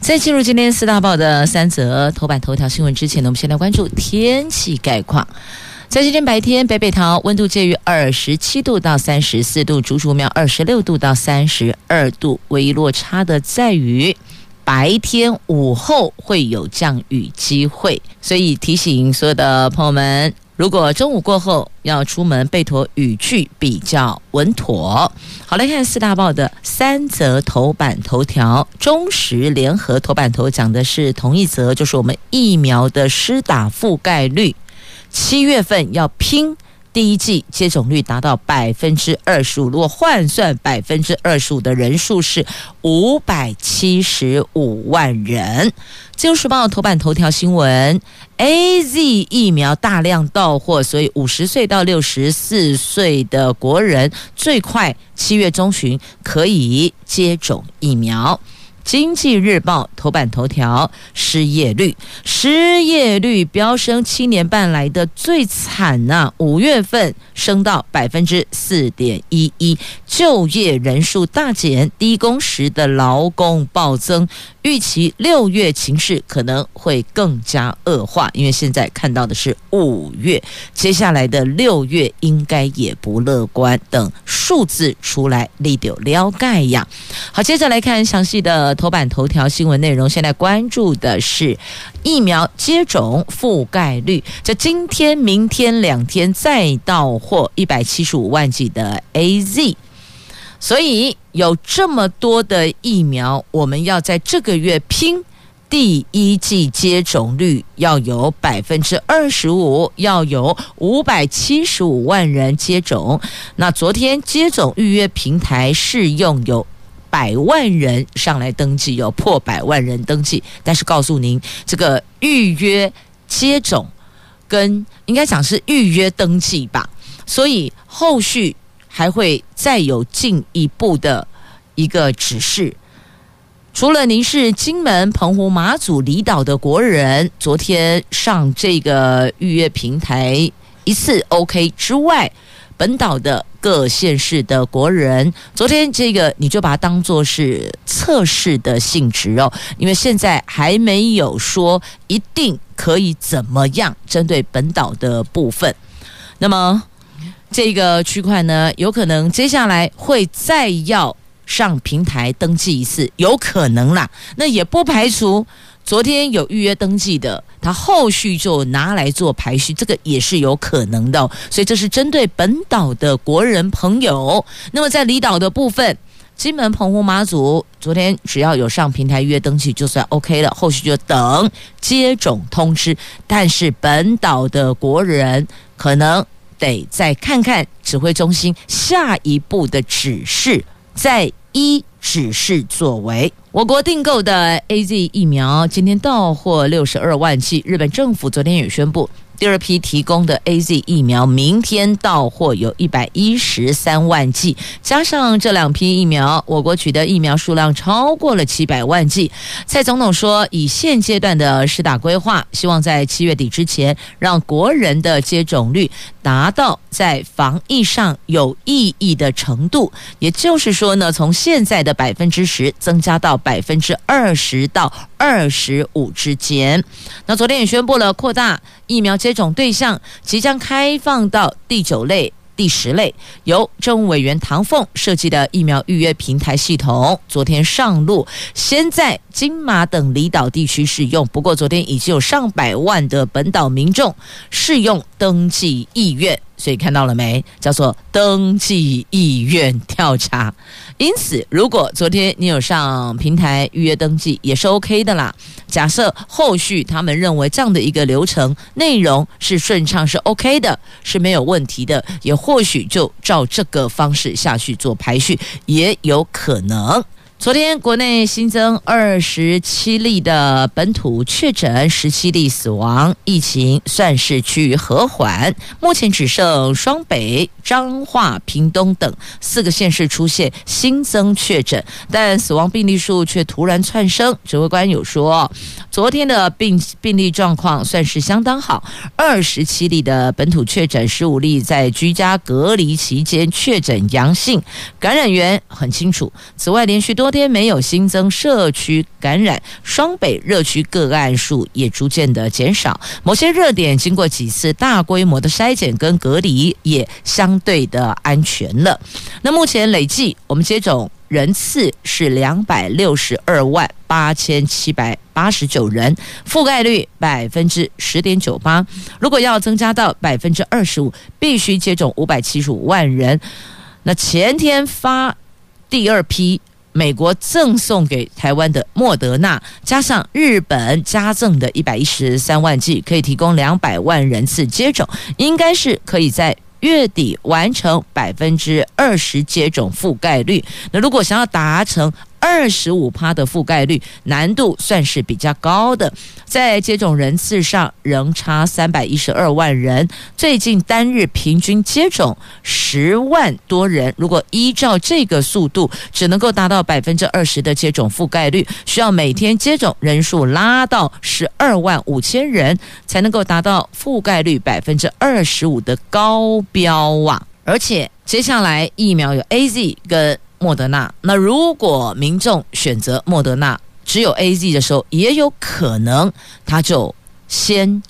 在进入今天四大报的三则头版头条新闻之前呢，我们先来关注天气概况。在今天白天，北北桃温度介于二十七度到三十四度，竹竹苗二十六度到三十二度，唯一落差的在于白天午后会有降雨机会，所以提醒所有的朋友们。如果中午过后要出门，背妥雨具比较稳妥。好，来看四大报的三则头版头条。中时联合头版头讲的是同一则，就是我们疫苗的施打覆盖率，七月份要拼。第一季接种率达到百分之二十五，如果换算百分之二十五的人数是五百七十五万人。自由时报头版头条新闻：AZ 疫苗大量到货，所以五十岁到六十四岁的国人最快七月中旬可以接种疫苗。经济日报头版头条：失业率，失业率飙升七年半来的最惨呐、五月份升到百分之四点一一，就业人数大减，低工时的劳工暴增。预期六月情势可能会更加恶化，因为现在看到的是五月，接下来的六月应该也不乐观。等数字出来，立丢撩盖呀。好，接着来看详细的头版头条新闻内容。现在关注的是疫苗接种覆盖率，这今天、明天两天再到货一百七十五万剂的 AZ。所以有这么多的疫苗，我们要在这个月拼第一季接种率要有百分之二十五，要有五百七十五万人接种。那昨天接种预约平台试用有百万人上来登记，有破百万人登记。但是告诉您，这个预约接种跟应该讲是预约登记吧，所以后续。还会再有进一步的一个指示。除了您是金门、澎湖、马祖离岛的国人，昨天上这个预约平台一次 OK 之外，本岛的各县市的国人，昨天这个你就把它当做是测试的性质哦，因为现在还没有说一定可以怎么样针对本岛的部分。那么。这个区块呢，有可能接下来会再要上平台登记一次，有可能啦。那也不排除昨天有预约登记的，他后续就拿来做排序，这个也是有可能的。所以这是针对本岛的国人朋友。那么在离岛的部分，金门、澎湖、马祖，昨天只要有上平台预约登记，就算 OK 了，后续就等接种通知。但是本岛的国人可能。得再看看指挥中心下一步的指示，再依指示作为。我国订购的 AZ 疫苗今天到货六十二万剂，日本政府昨天也宣布。第二批提供的 AZ 疫苗明天到货，有一百一十三万剂，加上这两批疫苗，我国取得疫苗数量超过了七百万剂。蔡总统说，以现阶段的施打规划，希望在七月底之前，让国人的接种率达到在防疫上有意义的程度。也就是说呢，从现在的百分之十增加到百分之二十到二十五之间。那昨天也宣布了扩大疫苗接种对象，即将开放到第九类。第十类由政务委员唐凤设计的疫苗预约平台系统，昨天上路，先在金马等离岛地区试用。不过，昨天已经有上百万的本岛民众试用登记意愿。所以看到了没？叫做登记意愿调查。因此，如果昨天你有上平台预约登记，也是 OK 的啦。假设后续他们认为这样的一个流程内容是顺畅，是 OK 的，是没有问题的，也或许就照这个方式下去做排序，也有可能。昨天国内新增二十七例的本土确诊，十七例死亡，疫情算是趋于和缓。目前只剩双北、彰化、屏东等四个县市出现新增确诊，但死亡病例数却突然窜升。指挥官有说，昨天的病病例状况算是相当好，二十七例的本土确诊，十五例在居家隔离期间确诊阳性，感染源很清楚。此外，连续多。昨天没有新增社区感染，双北热区个案数也逐渐的减少。某些热点经过几次大规模的筛检跟隔离，也相对的安全了。那目前累计我们接种人次是两百六十二万八千七百八十九人，覆盖率百分之十点九八。如果要增加到百分之二十五，必须接种五百七十五万人。那前天发第二批。美国赠送给台湾的莫德纳，加上日本加赠的一百一十三万剂，可以提供两百万人次接种，应该是可以在月底完成百分之二十接种覆盖率。那如果想要达成，二十五趴的覆盖率，难度算是比较高的，在接种人次上仍差三百一十二万人。最近单日平均接种十万多人，如果依照这个速度，只能够达到百分之二十的接种覆盖率，需要每天接种人数拉到十二万五千人，才能够达到覆盖率百分之二十五的高标啊！而且接下来疫苗有 AZ 跟。莫德纳，那如果民众选择莫德纳，只有 AZ 的时候，也有可能他就先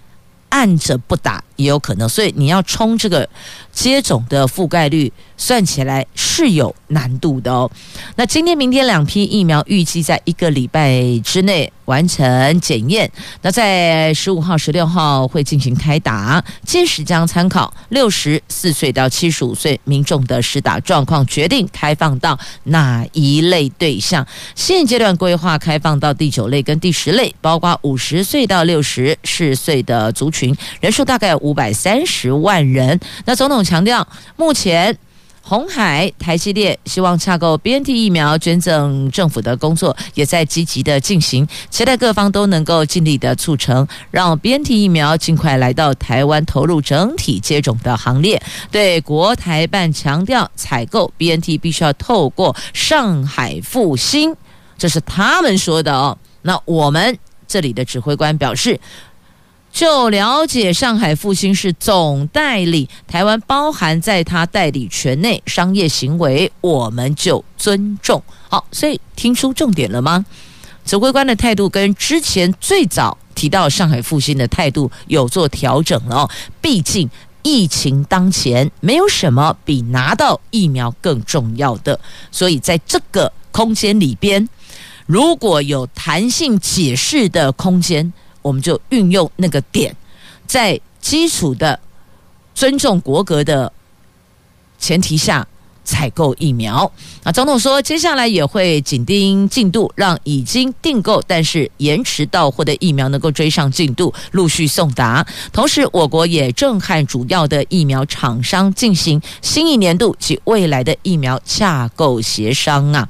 按着不打，也有可能。所以你要冲这个接种的覆盖率，算起来是有难度的哦。那今天、明天两批疫苗预计在一个礼拜之内。完成检验，那在十五号、十六号会进行开打，届时将参考六十四岁到七十五岁民众的施打状况，决定开放到哪一类对象。现阶段规划开放到第九类跟第十类，包括五十岁到六十四岁的族群，人数大概五五百三十万人。那总统强调，目前。红海、台积电希望洽购 BNT 疫苗捐赠政府的工作也在积极的进行，期待各方都能够尽力的促成，让 BNT 疫苗尽快来到台湾，投入整体接种的行列。对国台办强调，采购 BNT 必须要透过上海复星，这是他们说的哦。那我们这里的指挥官表示。就了解，上海复星是总代理，台湾包含在他代理权内，商业行为我们就尊重。好，所以听出重点了吗？指挥官的态度跟之前最早提到上海复星的态度有做调整了哦。毕竟疫情当前，没有什么比拿到疫苗更重要的，所以在这个空间里边，如果有弹性解释的空间。我们就运用那个点，在基础的尊重国格的前提下采购疫苗。啊，总统说，接下来也会紧盯进度，让已经订购但是延迟到货的疫苗能够追上进度，陆续送达。同时，我国也正和主要的疫苗厂商进行新一年度及未来的疫苗洽购协商啊。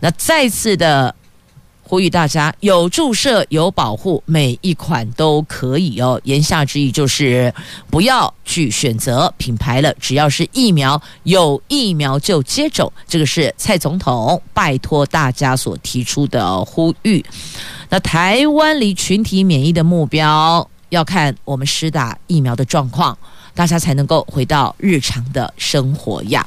那再次的。呼吁大家有注射有保护，每一款都可以哦。言下之意就是不要去选择品牌了，只要是疫苗，有疫苗就接种。这个是蔡总统拜托大家所提出的呼吁。那台湾离群体免疫的目标，要看我们施打疫苗的状况，大家才能够回到日常的生活呀。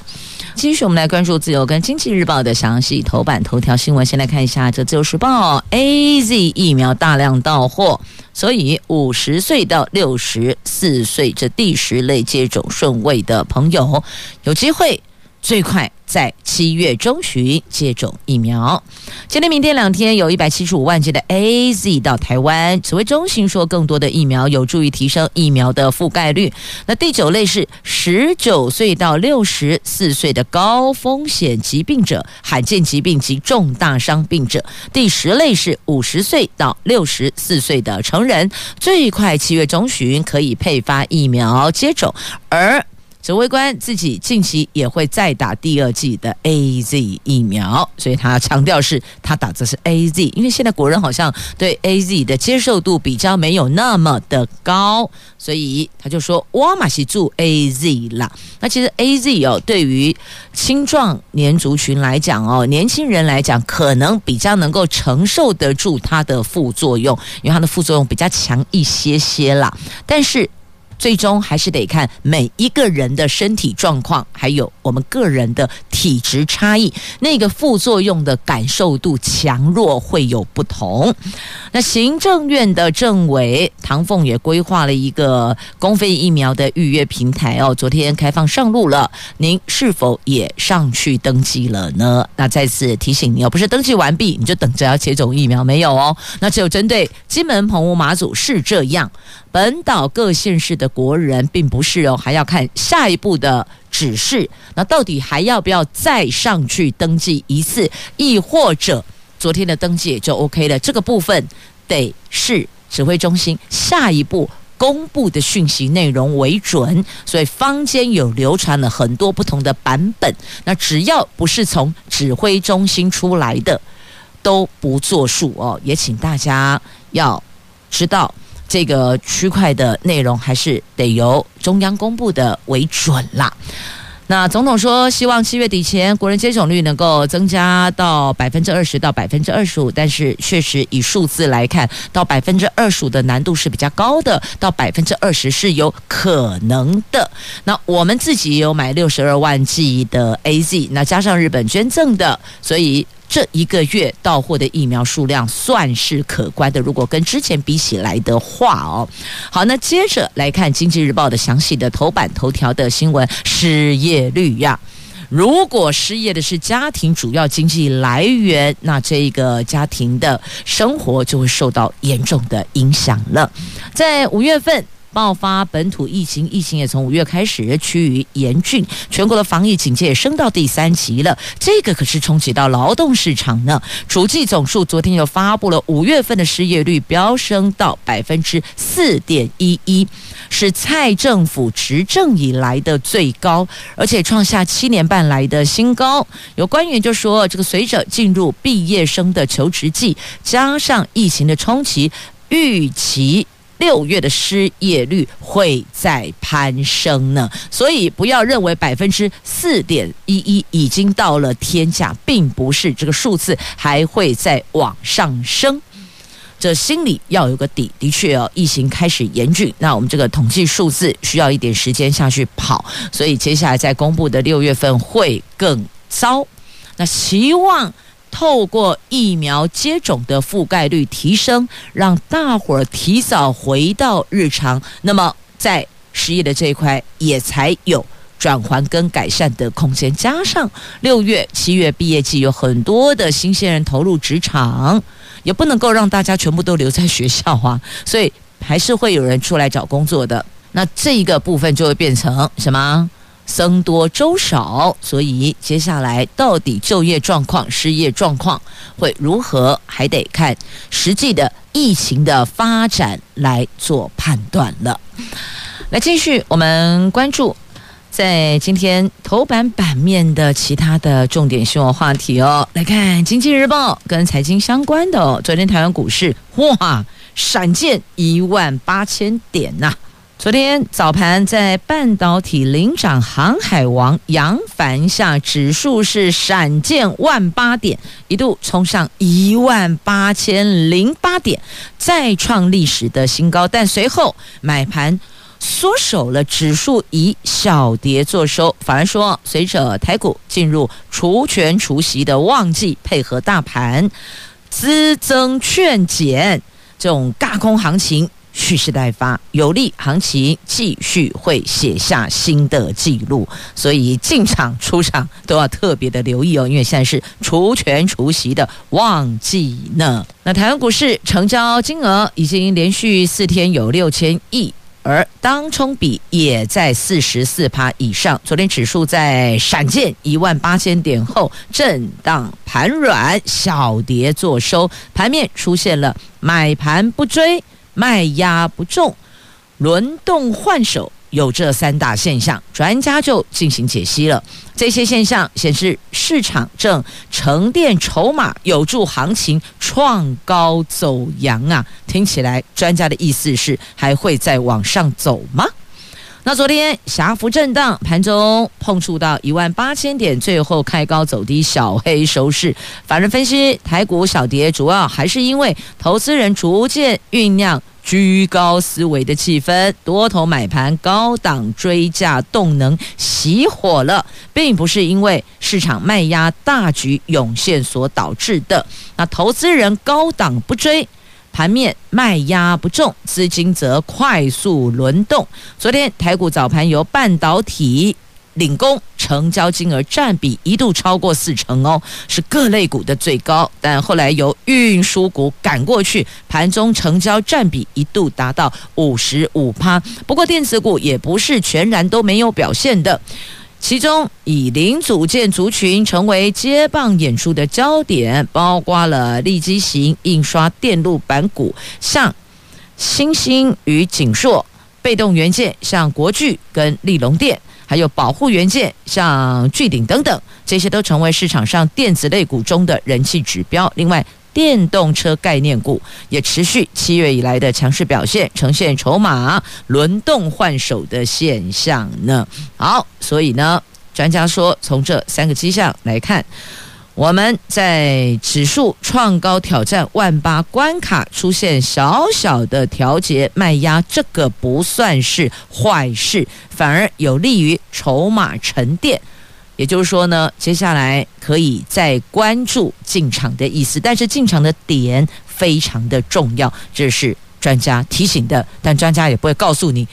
继续，我们来关注自由跟经济日报的详细头版头条新闻。先来看一下这自由时报，AZ 疫苗大量到货，所以五十岁到六十四岁这第十类接种顺位的朋友有机会。最快在七月中旬接种疫苗。今天、明天两天有一百七十五万剂的 AZ 到台湾。指挥中心说，更多的疫苗有助于提升疫苗的覆盖率。那第九类是十九岁到六十四岁的高风险疾病者、罕见疾病及重大伤病者。第十类是五十岁到六十四岁的成人。最快七月中旬可以配发疫苗接种，而。指挥官自己近期也会再打第二剂的 AZ 疫苗，所以他强调是他打的是 AZ，因为现在国人好像对 AZ 的接受度比较没有那么的高，所以他就说我嘛是注 AZ 啦。那其实 AZ 哦，对于青壮年族群来讲哦，年轻人来讲可能比较能够承受得住它的副作用，因为它的副作用比较强一些些啦，但是。最终还是得看每一个人的身体状况，还有我们个人的体质差异，那个副作用的感受度强弱会有不同。那行政院的政委唐凤也规划了一个公费疫苗的预约平台哦，昨天开放上路了，您是否也上去登记了呢？那再次提醒你哦，不是登记完毕你就等着要接种疫苗没有哦？那只有针对金门、澎湖、马祖是这样。本岛各县市的国人并不是哦，还要看下一步的指示。那到底还要不要再上去登记一次？亦或者昨天的登记也就 OK 了？这个部分得是指挥中心下一步公布的讯息内容为准。所以坊间有流传了很多不同的版本。那只要不是从指挥中心出来的，都不作数哦。也请大家要知道。这个区块的内容还是得由中央公布的为准啦。那总统说，希望七月底前国人接种率能够增加到百分之二十到百分之二十五，但是确实以数字来看，到百分之二十五的难度是比较高的，到百分之二十是有可能的。那我们自己也有买六十二万剂的 AZ，那加上日本捐赠的，所以。这一个月到货的疫苗数量算是可观的，如果跟之前比起来的话哦，好，那接着来看《经济日报》的详细的头版头条的新闻，失业率呀，如果失业的是家庭主要经济来源，那这一个家庭的生活就会受到严重的影响了，在五月份。爆发本土疫情，疫情也从五月开始趋于严峻，全国的防疫警戒也升到第三级了。这个可是冲击到劳动市场呢。主计总数昨天又发布了五月份的失业率飙升到百分之四点一一，是蔡政府执政以来的最高，而且创下七年半来的新高。有官员就说，这个随着进入毕业生的求职季，加上疫情的冲击，预期。六月的失业率会再攀升呢，所以不要认为百分之四点一一已经到了天价，并不是这个数字还会再往上升。这心里要有个底。的确哦，疫情开始严峻，那我们这个统计数字需要一点时间下去跑，所以接下来在公布的六月份会更糟。那希望。透过疫苗接种的覆盖率提升，让大伙儿提早回到日常，那么在失业的这一块也才有转圜跟改善的空间。加上六月、七月毕业季有很多的新鲜人投入职场，也不能够让大家全部都留在学校啊，所以还是会有人出来找工作的。那这一个部分就会变成什么？僧多粥少，所以接下来到底就业状况、失业状况会如何，还得看实际的疫情的发展来做判断了。来，继续我们关注在今天头版版面的其他的重点新闻话题哦。来看《经济日报》跟财经相关的哦。昨天台湾股市哇，闪见一万八千点呐、昨天早盘在半导体领涨航海王扬帆下，指数是闪见万八点，一度冲上一万八千零八点，再创历史的新高。但随后买盘缩手了，指数以小跌作收。反而说，随着台股进入除权除息的旺季，配合大盘资增劝减，这种轧空行情。蓄势待发，有利行情继续会写下新的记录，所以进场出场都要特别的留意哦，因为现在是除权除息的旺季呢。那台湾股市成交金额已经连续四天有六千亿，而当冲比也在四十四趴以上。昨天指数在闪见一万八千点后震荡盘软，小跌作收，盘面出现了买盘不追。卖压不重，轮动换手，有这三大现象，专家就进行解析了。这些现象显示市场正沉淀筹码，有助行情创高走阳啊！听起来专家的意思是还会再往上走吗？那昨天狭幅震荡，盘中碰触到一万八千点，最后开高走低，小黑收市。法人分析，台股小跌，主要还是因为投资人逐渐酝酿居高思维的气氛，多头买盘高档追价动能熄火了，并不是因为市场卖压大举涌现所导致的。那投资人高档不追。盘面卖压不重，资金则快速轮动。昨天台股早盘由半导体领攻，成交金额占比一度超过四成哦，是各类股的最高。但后来由运输股赶过去，盘中成交占比一度达到五十五趴。不过电子股也不是全然都没有表现的。其中，以零组件族群成为接棒演出的焦点，包括了利基型印刷电路板股，像星星与景硕；被动元件像国巨跟立隆电；还有保护元件像聚鼎等等，这些都成为市场上电子类股中的人气指标。另外，电动车概念股也持续七月以来的强势表现，呈现筹码轮动换手的现象呢。好，所以呢，专家说，从这三个迹象来看，我们在指数创高挑战万八关卡出现小小的调节卖压，这个不算是坏事，反而有利于筹码沉淀。也就是说呢，接下来可以再关注进场的意思，但是进场的点非常的重要，这是专家提醒的，但专家也不会告诉你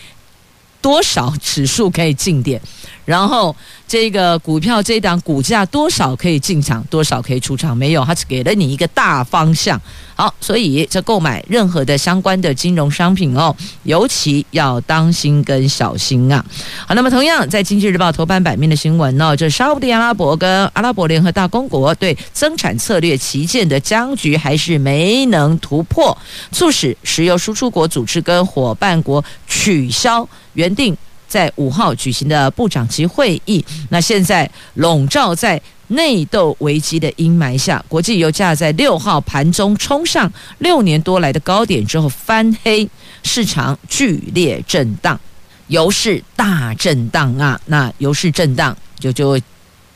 多少指数可以进点，然后。这个股票这档股价多少可以进场，多少可以出场？没有，它只给了你一个大方向。好，所以这购买任何的相关的金融商品哦，尤其要当心跟小心啊。好，那么同样在《经济日报》头版版面的新闻呢，这沙乌地阿拉伯跟阿拉伯联合大公国对增产策略旗舰的僵局还是没能突破，促使石油输出国组织跟伙伴国取消原定。在五号举行的部长级会议，那现在笼罩在内斗危机的阴霾下，国际油价在六号盘中冲上六年多来的高点之后翻黑，市场剧烈震荡，油市大震荡啊！那油市震荡就就。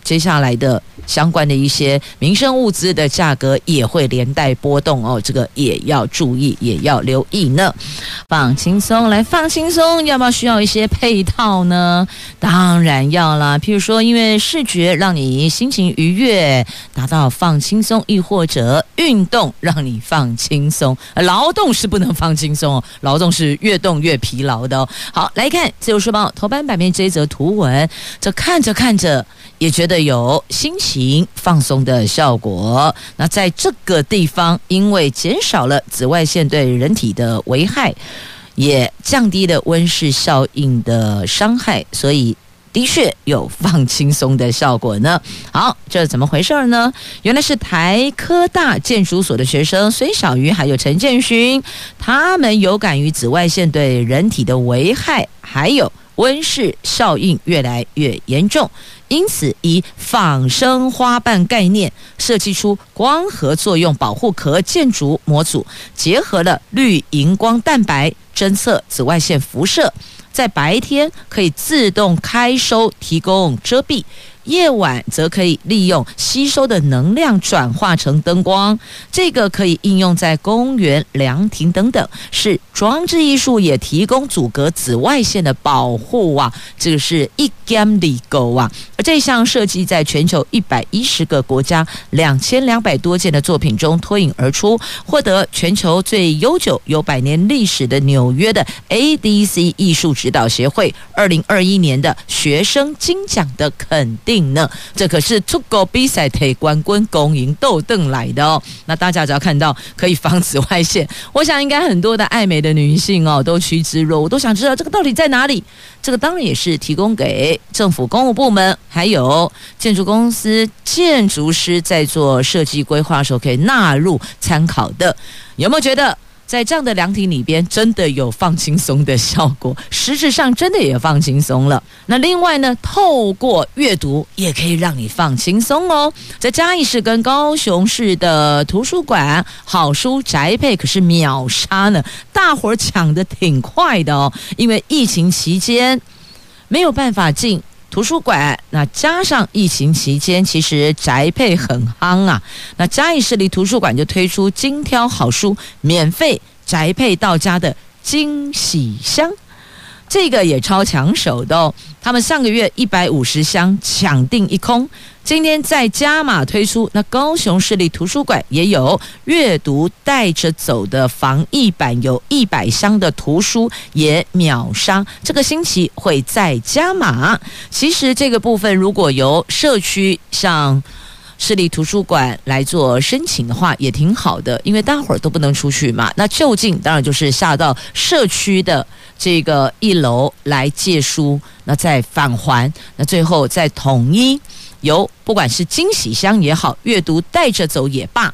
接下来的相关的一些民生物资的价格也会连带波动哦，这个也要注意，也要留意呢。放轻松，来放轻松，要不要需要一些配套呢？当然要啦。譬如说，因为视觉让你心情愉悦，达到放轻松；亦或者运动让你放轻松。劳动是不能放轻松哦，劳动是越动越疲劳的哦。好，来看《自由时报》头版版面这一则图文，这看着看着。也觉得有心情放松的效果。那在这个地方，因为减少了紫外线对人体的危害，也降低了温室效应的伤害，所以的确有放轻松的效果呢。好，这怎么回事呢？原来是台科大建筑所的学生孙小瑜还有陈建勋，他们有感于紫外线对人体的危害，还有温室效应越来越严重。因此，以仿生花瓣概念设计出光合作用保护壳建筑模组，结合了绿荧光蛋白侦测紫外线辐射，在白天可以自动开收提供遮蔽。夜晚则可以利用吸收的能量转化成灯光，这个可以应用在公园、凉亭等等，是装置艺术，也提供阻隔紫外线的保护啊！这个是一兼利钩啊！而这项设计在全球一百一十个国家、两千两百多件的作品中脱颖而出，获得全球最悠久、有百年历史的纽约的 ADC 艺术指导协会二零二一年的学生金奖的肯。定呢，这可是出国比赛提冠军、公赢斗邓来的哦。那大家只要看到可以防紫外线，我想应该很多的爱美的女性哦都趋之若鹜，都想知道这个到底在哪里。这个当然也是提供给政府公务部门，还有建筑公司、建筑师在做设计规划的时候可以纳入参考的。有没有觉得？在这样的凉亭里边，真的有放轻松的效果，实质上真的也放轻松了。那另外呢，透过阅读也可以让你放轻松哦。在嘉义市跟高雄市的图书馆，好书宅配可是秒杀呢，大伙儿抢得挺快的哦。因为疫情期间没有办法进图书馆，那加上疫情期间其实宅配很夯啊，那嘉义市立图书馆就推出精挑好书免费宅配到家的惊喜箱。这个也超抢手的哦！他们上个月一百五十箱抢订一空，今天再加码推出。那高雄市立图书馆也有阅读带着走的防疫版，有一百箱的图书也秒杀。这个星期会再加码。其实这个部分如果由社区像市立图书馆来做申请的话，也挺好的，因为大伙儿都不能出去嘛。那就近当然就是下到社区的。这个一楼来借书，那再返还，那最后再统一由不管是惊喜箱也好，阅读带着走也罢，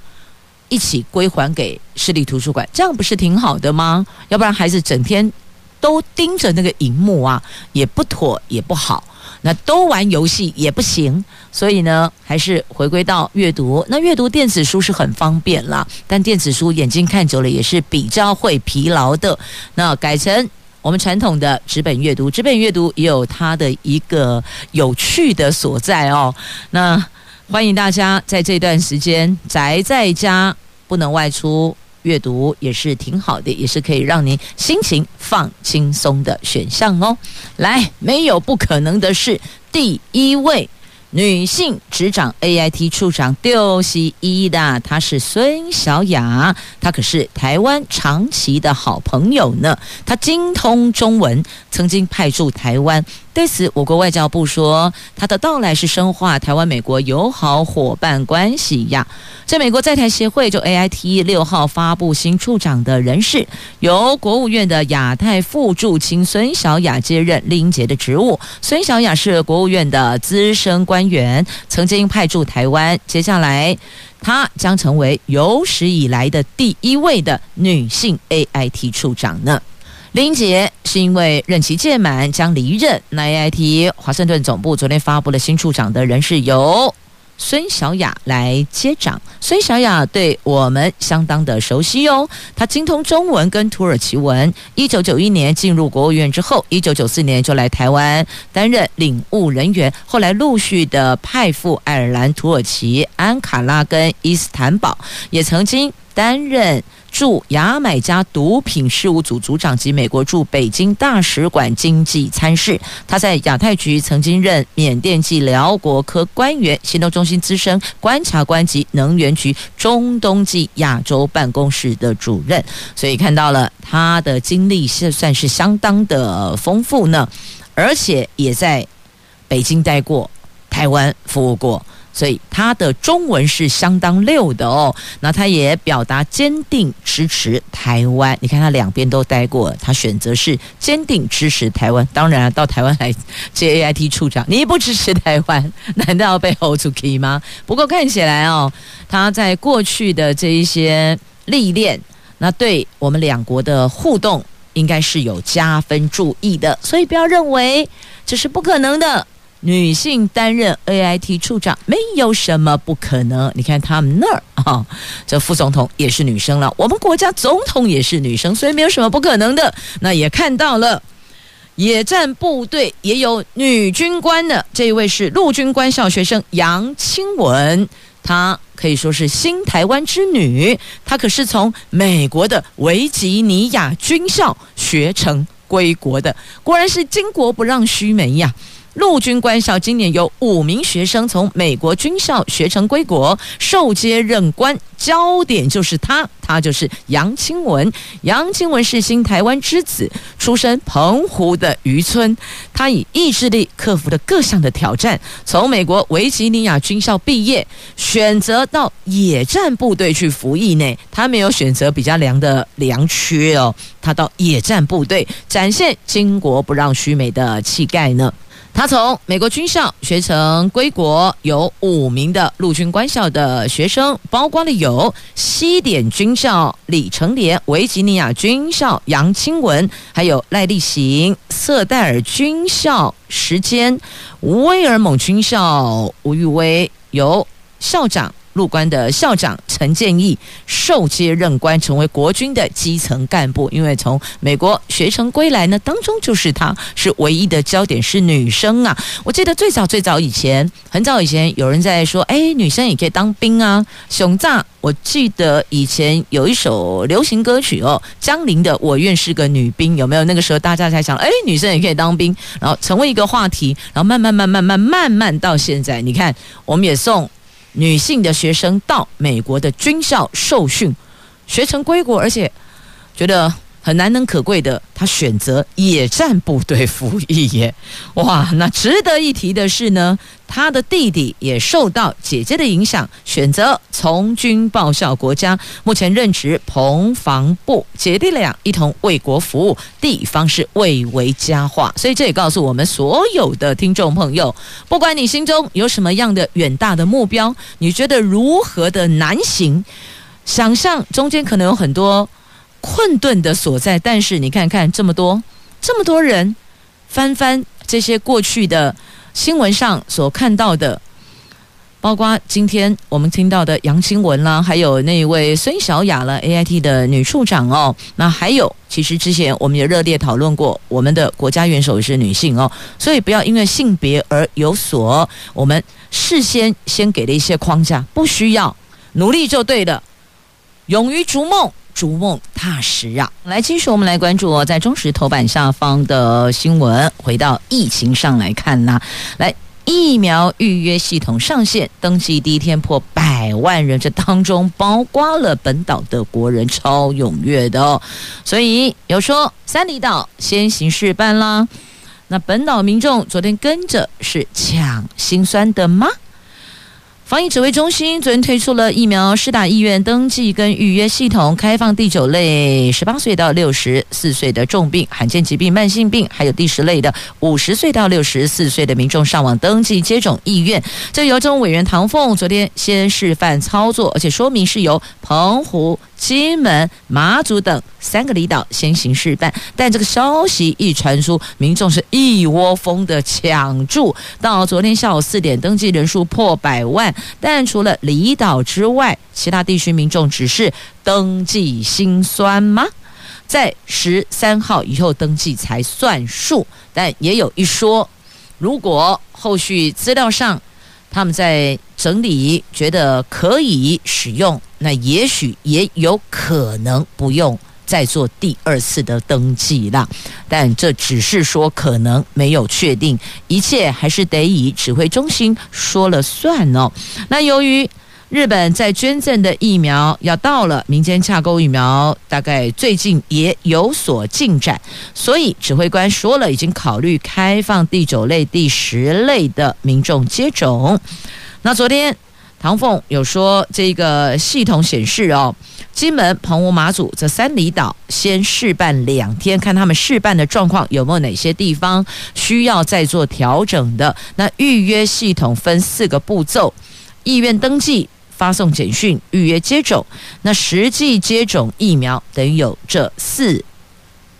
一起归还给市立图书馆，这样不是挺好的吗？要不然孩子整天都盯着那个荧幕啊，也不妥也不好。那都玩游戏也不行，所以呢，还是回归到阅读。那阅读电子书是很方便啦，但电子书眼睛看久了也是比较会疲劳的。那改成。我们传统的纸本阅读，纸本阅读也有它的一个有趣的所在哦。那欢迎大家在这段时间宅在家，不能外出阅读，也是挺好的，也是可以让您心情放轻松的选项哦。来，没有不可能的事，第一位。女性执掌 AIT 处长丢西伊的，她是孙小雅，她可是台湾长期的好朋友呢。她精通中文，曾经派驻台湾。对此，我国外交部说，他的到来是深化台湾美国友好伙伴关系呀。在美国在台协会就 AIT 六号发布新处长的人事，由国务院的亚太副驻青孙小雅接任酈英杰的职务。孙小雅是国务院的资深官员，曾经派驻台湾。接下来，她将成为有史以来的第一位的女性 AIT 处长呢。酈英杰是因为任期届满将离任，那 AIT 华盛顿总部昨天发布了新处长的人事，由孙小雅来接掌。孙小雅对我们相当的熟悉哦，她精通中文跟土耳其文。一九九一年进入国务院之后，一九九四年就来台湾担任领务人员，后来陆续的派赴爱尔兰、土耳其、安卡拉跟伊斯坦堡，也曾经担任。驻牙买加毒品事务组组长及美国驻北京大使馆经济参事，他在亚太局曾经任缅甸及寮国科官员、行动中心资深观察官及能源局中东及亚洲办公室的主任，所以看到了他的经历是算是相当的丰富呢，而且也在北京待过，台湾服务过。所以他的中文是相当溜的哦，那他也表达坚定支持台湾。你看他两边都待过，他选择是坚定支持台湾。当然到台湾来接 AIT 处长，你不支持台湾，难道要被 hold 出去吗？不过看起来哦，他在过去的这一些历练，那对我们两国的互动应该是有加分注意的。所以不要认为这是不可能的。女性担任 AIT 处长没有什么不可能。你看他们那儿啊，这副总统也是女生了，我们国家总统也是女生，所以没有什么不可能的。那也看到了野战部队也有女军官的，这一位是陆军官校学生杨清文，她可以说是新台湾之女，她可是从美国的维吉尼亚军校学成归国的，果然是巾帼不让须眉呀。陆军官校今年有五名学生从美国军校学成归国，受接任官，焦点就是他，他就是杨清文。杨清文是新台湾之子，出身澎湖的渔村，他以意志力克服了各项的挑战，从美国维吉尼亚军校毕业，选择到野战部队去服役呢。他没有选择比较凉的凉缺哦，他到野战部队展现巾帼不让须眉的气概呢。他从美国军校学成归国，有五名的陆军官校的学生，包括了有西点军校李成莲、维吉尼亚军校杨清文，还有赖立行、瑟戴尔军校时间、威尔蒙军校吴玉威，由校长。入关的校长陈建义受接任官，成为国军的基层干部。因为从美国学成归来呢，当中就是他是唯一的焦点，是女生啊。我记得最早最早以前，很早以前有人在说，哎，女生也可以当兵啊。熊炸，我记得以前有一首流行歌曲哦，江玲的《我愿是个女兵》，有没有？那个时候大家才想，哎，女生也可以当兵，然后成为一个话题，然后慢慢慢慢慢慢慢到现在，你看，我们也送。女性的学生到美国的军校受训，学成归国，而且觉得很难能可贵的，他选择野战部队服役耶！哇，那值得一提的是呢，他的弟弟也受到姐姐的影响，选择从军报效国家，目前任职彭防部，姐弟俩一同为国服务，地方是蔚为佳话。所以这也告诉我们所有的听众朋友，不管你心中有什么样的远大的目标，你觉得如何的难行，想象中间可能有很多。困顿的所在，但是你看看这么多这么多人，翻翻这些过去的新闻上所看到的，包括今天我们听到的杨清文啦，还有那一位孙小雅了，AIT 的女处长哦，那还有其实之前我们也热烈讨论过，我们的国家元首也是女性哦，所以不要因为性别而有所，我们事先先给了一些框架，不需要努力就对了，勇于逐梦。逐梦踏实啊！来，继续我们来关注哦，在中时头版下方的新闻。回到疫情上来看呢，来疫苗预约系统上线，登记第一天破百万人，这当中包括了本岛的国人，超踊跃的哦。所以有说三里岛先行试办啦，那本岛民众昨天跟着是抢心酸的吗？防疫指挥中心昨天推出了疫苗施打意愿登记跟预约系统，开放第九类十八岁到六十四岁的重病、罕见疾病、慢性病，还有第十类的五十岁到六十四岁的民众上网登记接种意愿。这由中委员唐凤昨天先示范操作，而且说明是由澎湖。金门、马祖等三个离岛先行示范，但这个消息一传出，民众是一窝蜂的抢注。到昨天下午四点，登记人数破百万，但除了离岛之外，其他地区民众只是登记心酸吗？在十三号以后登记才算数。但也有一说，如果后续资料上，他们在整理，觉得可以使用，那也许也有可能不用再做第二次的登记了。但这只是说可能，没有确定，一切还是得以指挥中心说了算哦。那由于日本在捐赠的疫苗要到了，民间洽购疫苗大概最近也有所进展，所以指挥官说了，已经考虑开放第九类、第十类的民众接种。那昨天唐凤有说，这个系统显示哦，金门、澎湖、马祖这三离岛先试办两天，看他们试办的状况有没有哪些地方需要再做调整的。那预约系统分四个步骤，意愿登记。发送简讯预约接种，那实际接种疫苗等于有这四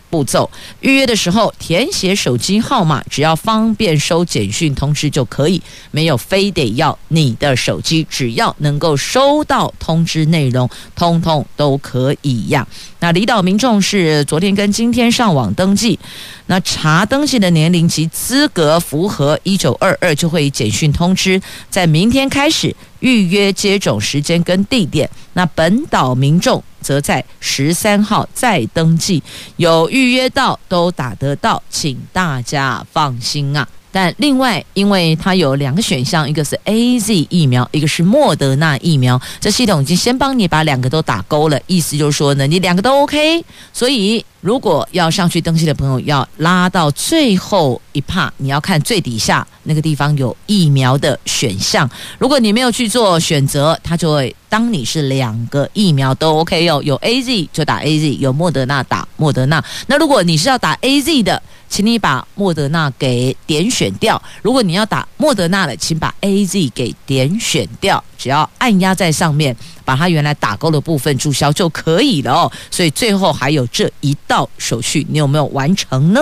步骤。预约的时候填写手机号码，只要方便收简讯通知就可以，没有非得要你的手机，只要能够收到通知内容，通通都可以呀。那离岛民众是昨天跟今天上网登记，那查登记的年龄及资格符合一九二二，就会简讯通知，在明天开始预约接种时间跟地点。那本岛民众则在十三号再登记，有预约到都打得到，请大家放心啊。但另外，因为它有两个选项，一个是 AZ 疫苗，一个是莫德纳疫苗，这系统已经先帮你把两个都打勾了，意思就是说呢，你两个都 OK，所以。如果要上去登记的朋友，要拉到最后一趴，你要看最底下那个地方有疫苗的选项。如果你没有去做选择，它就会当你是两个疫苗都 OK 哟，有 AZ 就打 AZ，有莫德纳打莫德纳。那如果你是要打 AZ 的，请你把莫德纳给点选掉。如果你要打莫德纳的，请把 AZ 给点选掉。只要按压在上面，把它原来打勾的部分注销就可以了哦。所以最后还有这一道手续，你有没有完成呢？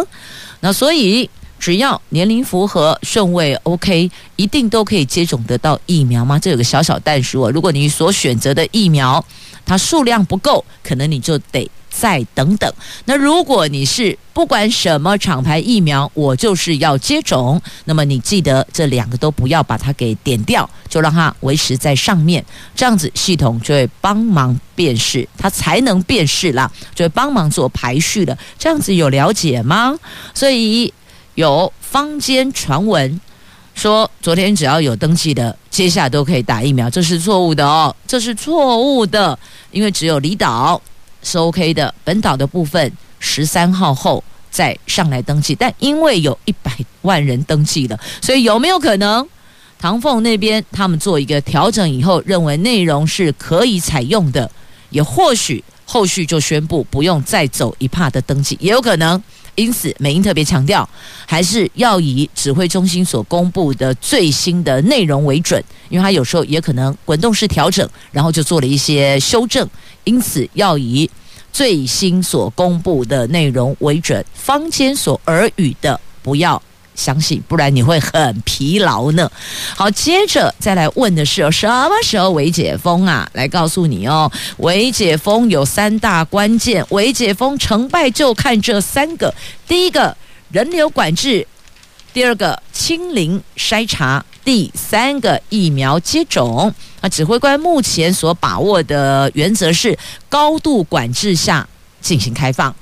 那所以只要年龄符合、顺位 OK，一定都可以接种得到疫苗吗？这有个小小但书哦。如果你所选择的疫苗它数量不够，可能你就得。再等等。那如果你是不管什么厂牌疫苗，我就是要接种，那么你记得这两个都不要把它给点掉，就让它维持在上面，这样子系统就会帮忙辨识，它才能辨识啦，就会帮忙做排序了。这样子有了解吗？所以有坊间传闻说，昨天只要有登记的，接下来都可以打疫苗，这是错误的哦，这是错误的，因为只有离岛。是 OK 的，本岛的部分十三号后再上来登记，但因为有一百万人登记了，所以有没有可能唐凤那边他们做一个调整以后，认为内容是可以采用的，也或许后续就宣布不用再走一帕的登记，也有可能。因此，美英特别强调，还是要以指挥中心所公布的最新的内容为准，因为他有时候也可能滚动式调整，然后就做了一些修正。因此，要以最新所公布的内容为准，坊间所耳语的不要相信，不然你会很疲劳呢。好，接着再来问的是，什么时候微解封啊？来告诉你哦，微解封有三大关键，微解封成败就看这三个：第一个，人流管制；第二个，清零筛查；第三个，疫苗接种。啊，指挥官目前所把握的原则是高度管制下进行开放。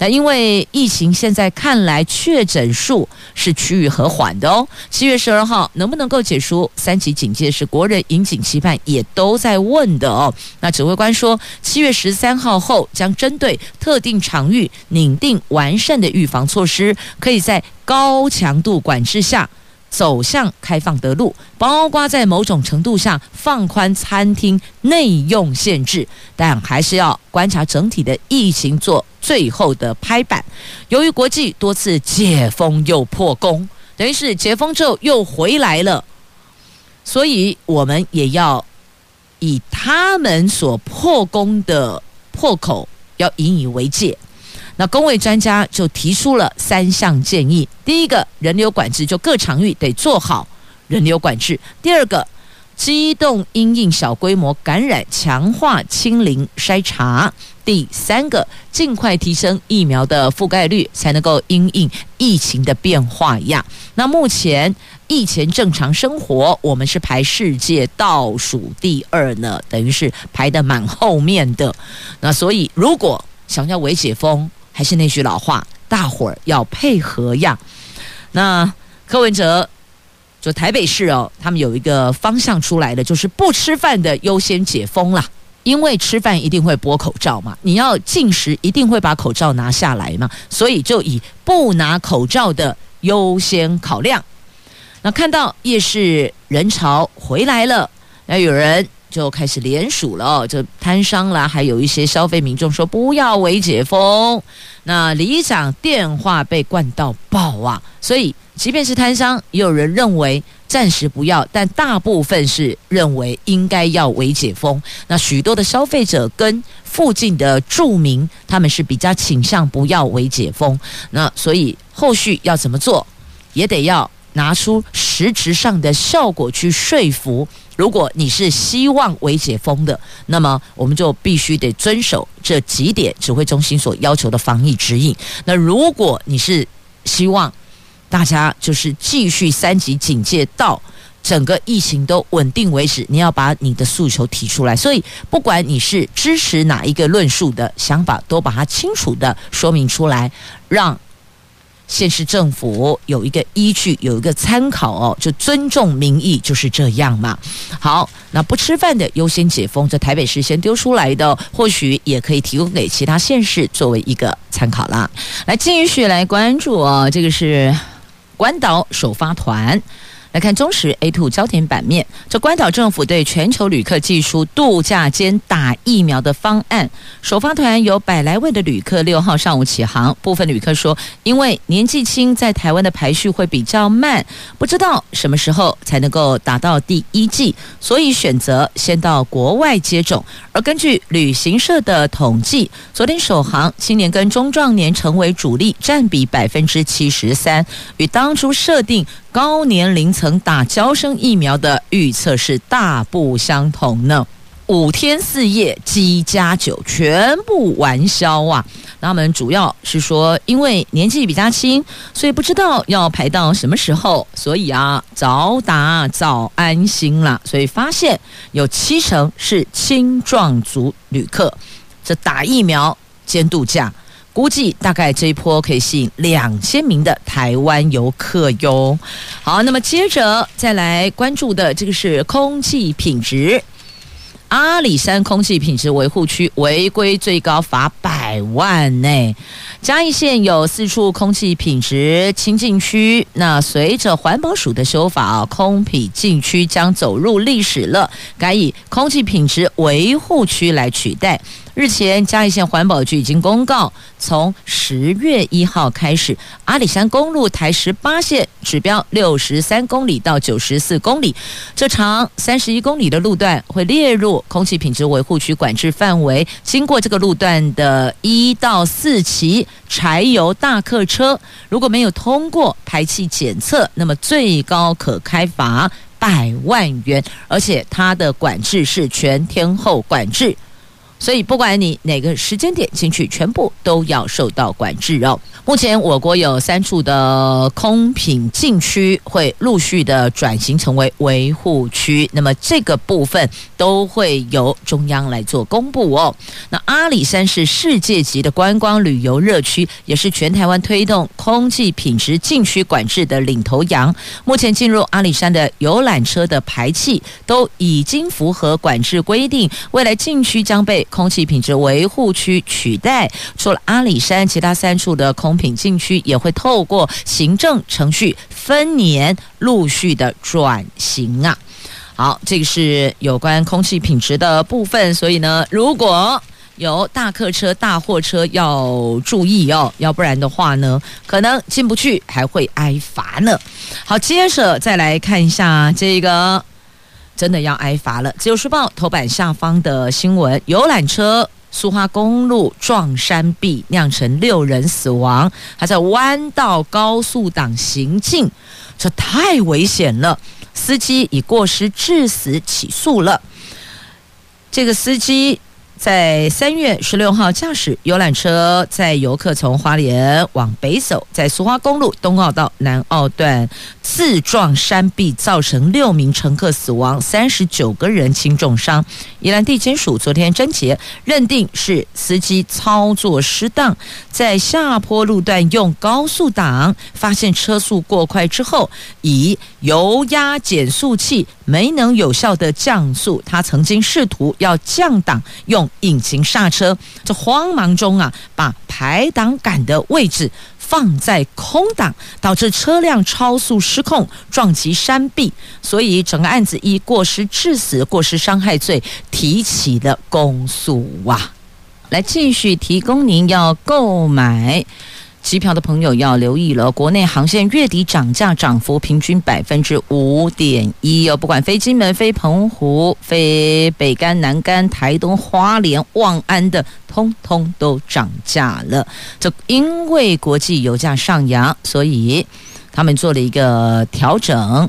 那因为疫情现在看来确诊数是趋于和缓的哦。七月十二号能不能够解除三级警戒是国人引颈期盼，也都在问的哦。那指挥官说，七月十三号后将针对特定场域拟定完善的预防措施，可以在高强度管制下。走向开放的路，包括在某种程度上放宽餐厅内用限制，但还是要观察整体的疫情做最后的拍板。由于国际多次解封又破功，等于是解封之后又回来了，所以我们也要以他们所破功的破口，要引以为戒。那公卫专家就提出了三项建议：第一个，人流管制就各场域得做好人流管制；第二个，机动因应小规模感染，强化清零筛查；第三个，尽快提升疫苗的覆盖率，才能够因应疫情的变化呀。那目前疫情正常生活，我们是排世界倒数第二呢，等于是排得蛮后面的。那所以，如果想要微解封，还是那句老话，大伙儿要配合呀。那柯文哲就台北市哦，他们有一个方向出来的，就是不吃饭的优先解封啦。因为吃饭一定会剥口罩嘛，你要进食一定会把口罩拿下来嘛，所以就以不拿口罩的优先考量。那看到夜市人潮回来了，那有人。就开始联署了，就摊商啦，还有一些消费民众说不要微解封。那里长电话被灌到爆啊！所以即便是摊商，也有人认为暂时不要，但大部分是认为应该要微解封。那许多的消费者跟附近的住民，他们是比较倾向不要微解封。那所以后续要怎么做，也得要拿出实质上的效果去说服。如果你是希望微解封的，那么我们就必须得遵守这几点指挥中心所要求的防疫指引。那如果你是希望大家就是继续三级警戒到整个疫情都稳定为止，你要把你的诉求提出来。所以，不管你是支持哪一个论述的想法，都把它清楚地说明出来，让县市政府有一个依据，有一个参考哦，就尊重民意，就是这样嘛。好，那不吃饭的优先解封，在台北市先丢出来的，或许也可以提供给其他县市作为一个参考啦。来继续来关注哦，这个是关岛首发团。来看中时 A2 焦点版面，这关岛政府对全球旅客寄出度假兼打疫苗的方案。首发团有百来位的旅客，六号上午起航。部分旅客说，因为年纪轻，在台湾的排序会比较慢，不知道什么时候才能够打到第一剂，所以选择先到国外接种。而根据旅行社的统计，昨天首航青年跟中壮年成为主力，占比百分之七十三，与当初设定。高年龄层打娇生疫苗的预测是大不相同呢。五天四夜机加酒全部完销啊！那他们主要是说，因为年纪比较轻，所以不知道要排到什么时候，所以啊，早打早安心啦。所以发现有七成是青壮族旅客，这打疫苗兼度假。估计大概这一波可以吸引两千名的台湾游客哟。好，那么接着再来关注的这个是空气品质。阿里山空气品质维护区违规最高罚百万呢。嘉义县有四处空气品质清净区，那随着环保署的修法，空品禁区将走入历史了，改以空气品质维护区来取代。日前，嘉义县环保局已经公告，从十月一号开始，阿里山公路台十八线指标六十三公里到九十四公里，这长三十一公里的路段会列入空气品质维护区管制范围。经过这个路段的一到四期柴油大客车，如果没有通过排气检测，那么最高可开罚百万元，而且它的管制是全天候管制。所以，不管你哪个时间点进去，全部都要受到管制哦。目前，我国有三处的空品禁区会陆续的转型成为维护区，那么这个部分都会由中央来做公布哦。那阿里山是世界级的观光旅游热区，也是全台湾推动空气品质禁区管制的领头羊。目前进入阿里山的游览车的排气都已经符合管制规定，未来禁区将被空气品质维护区取代，除了阿里山，其他三处的空品禁区也会透过行政程序分年陆续的转型啊。好，这个是有关空气品质的部分，所以呢，如果有大客车、大货车要注意哦，要不然的话呢，可能进不去，还会挨罚呢。好，接着再来看一下这个。真的要挨罚了！自由时报头版下方的新闻：游览车苏花公路撞山壁，酿成六人死亡，还在弯道高速挡行进，这太危险了！司机已过失致死起诉了。这个司机。在三月十六号，驾驶游览车载游客从花莲往北走，在苏花公路东澳到南澳段自撞山壁，造成六名乘客死亡，三十九个人轻重伤。宜兰地检署昨天侦结，认定是司机操作失当，在下坡路段用高速档，发现车速过快之后，以油压减速器没能有效的降速，他曾经试图要降档用。引擎刹车，这慌忙中啊，把排挡杆的位置放在空档，导致车辆超速失控撞击山壁，所以整个案子以过失致死、过失伤害罪提起了公诉啊。来继续提供您要购买。机票的朋友要留意了，国内航线月底涨价涨幅平均百分之五点一哦，不管飞金门、飞澎湖、飞北干、南干、台东、花莲、望安的，通通都涨价了。这因为国际油价上扬，所以他们做了一个调整，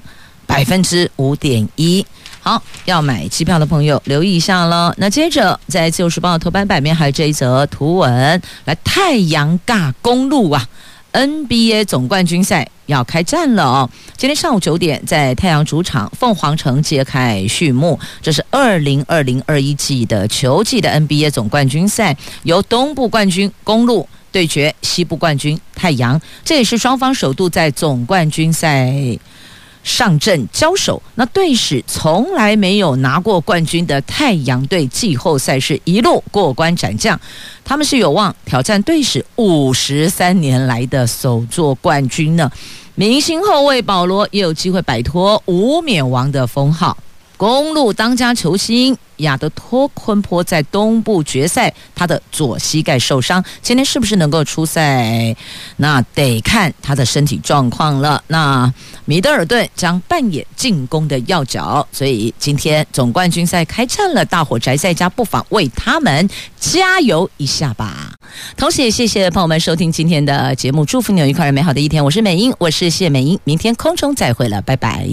百分之五点一。好，要买机票的朋友留意一下了。那接着在《自由时报》头版版面还有这一则图文，来太阳尬公路啊！NBA 总冠军赛要开战了哦。今天上午九点，在太阳主场凤凰城揭开序幕。这是二零二零二一季的球季的 NBA 总冠军赛，由东部冠军公路对决西部冠军太阳，这也是双方首度在总冠军赛上阵交手。那队史从来没有拿过冠军的太阳队，季后赛是一路过关斩将，他们是有望挑战队史五十三年来的首座冠军呢。明星后卫保罗也有机会摆脱无冕王的封号。公路当家球星亚德托昆波在东部决赛，他的左膝盖受伤，今天是不是能够出赛？那得看他的身体状况了。那米德尔顿将扮演进攻的要角，所以今天总冠军赛开战了，大伙宅在家不妨为他们加油一下吧。同时也谢谢朋友们收听今天的节目，祝福你有愉快而美好的一天。我是美英，我是谢美英，明天空中再会了，拜拜。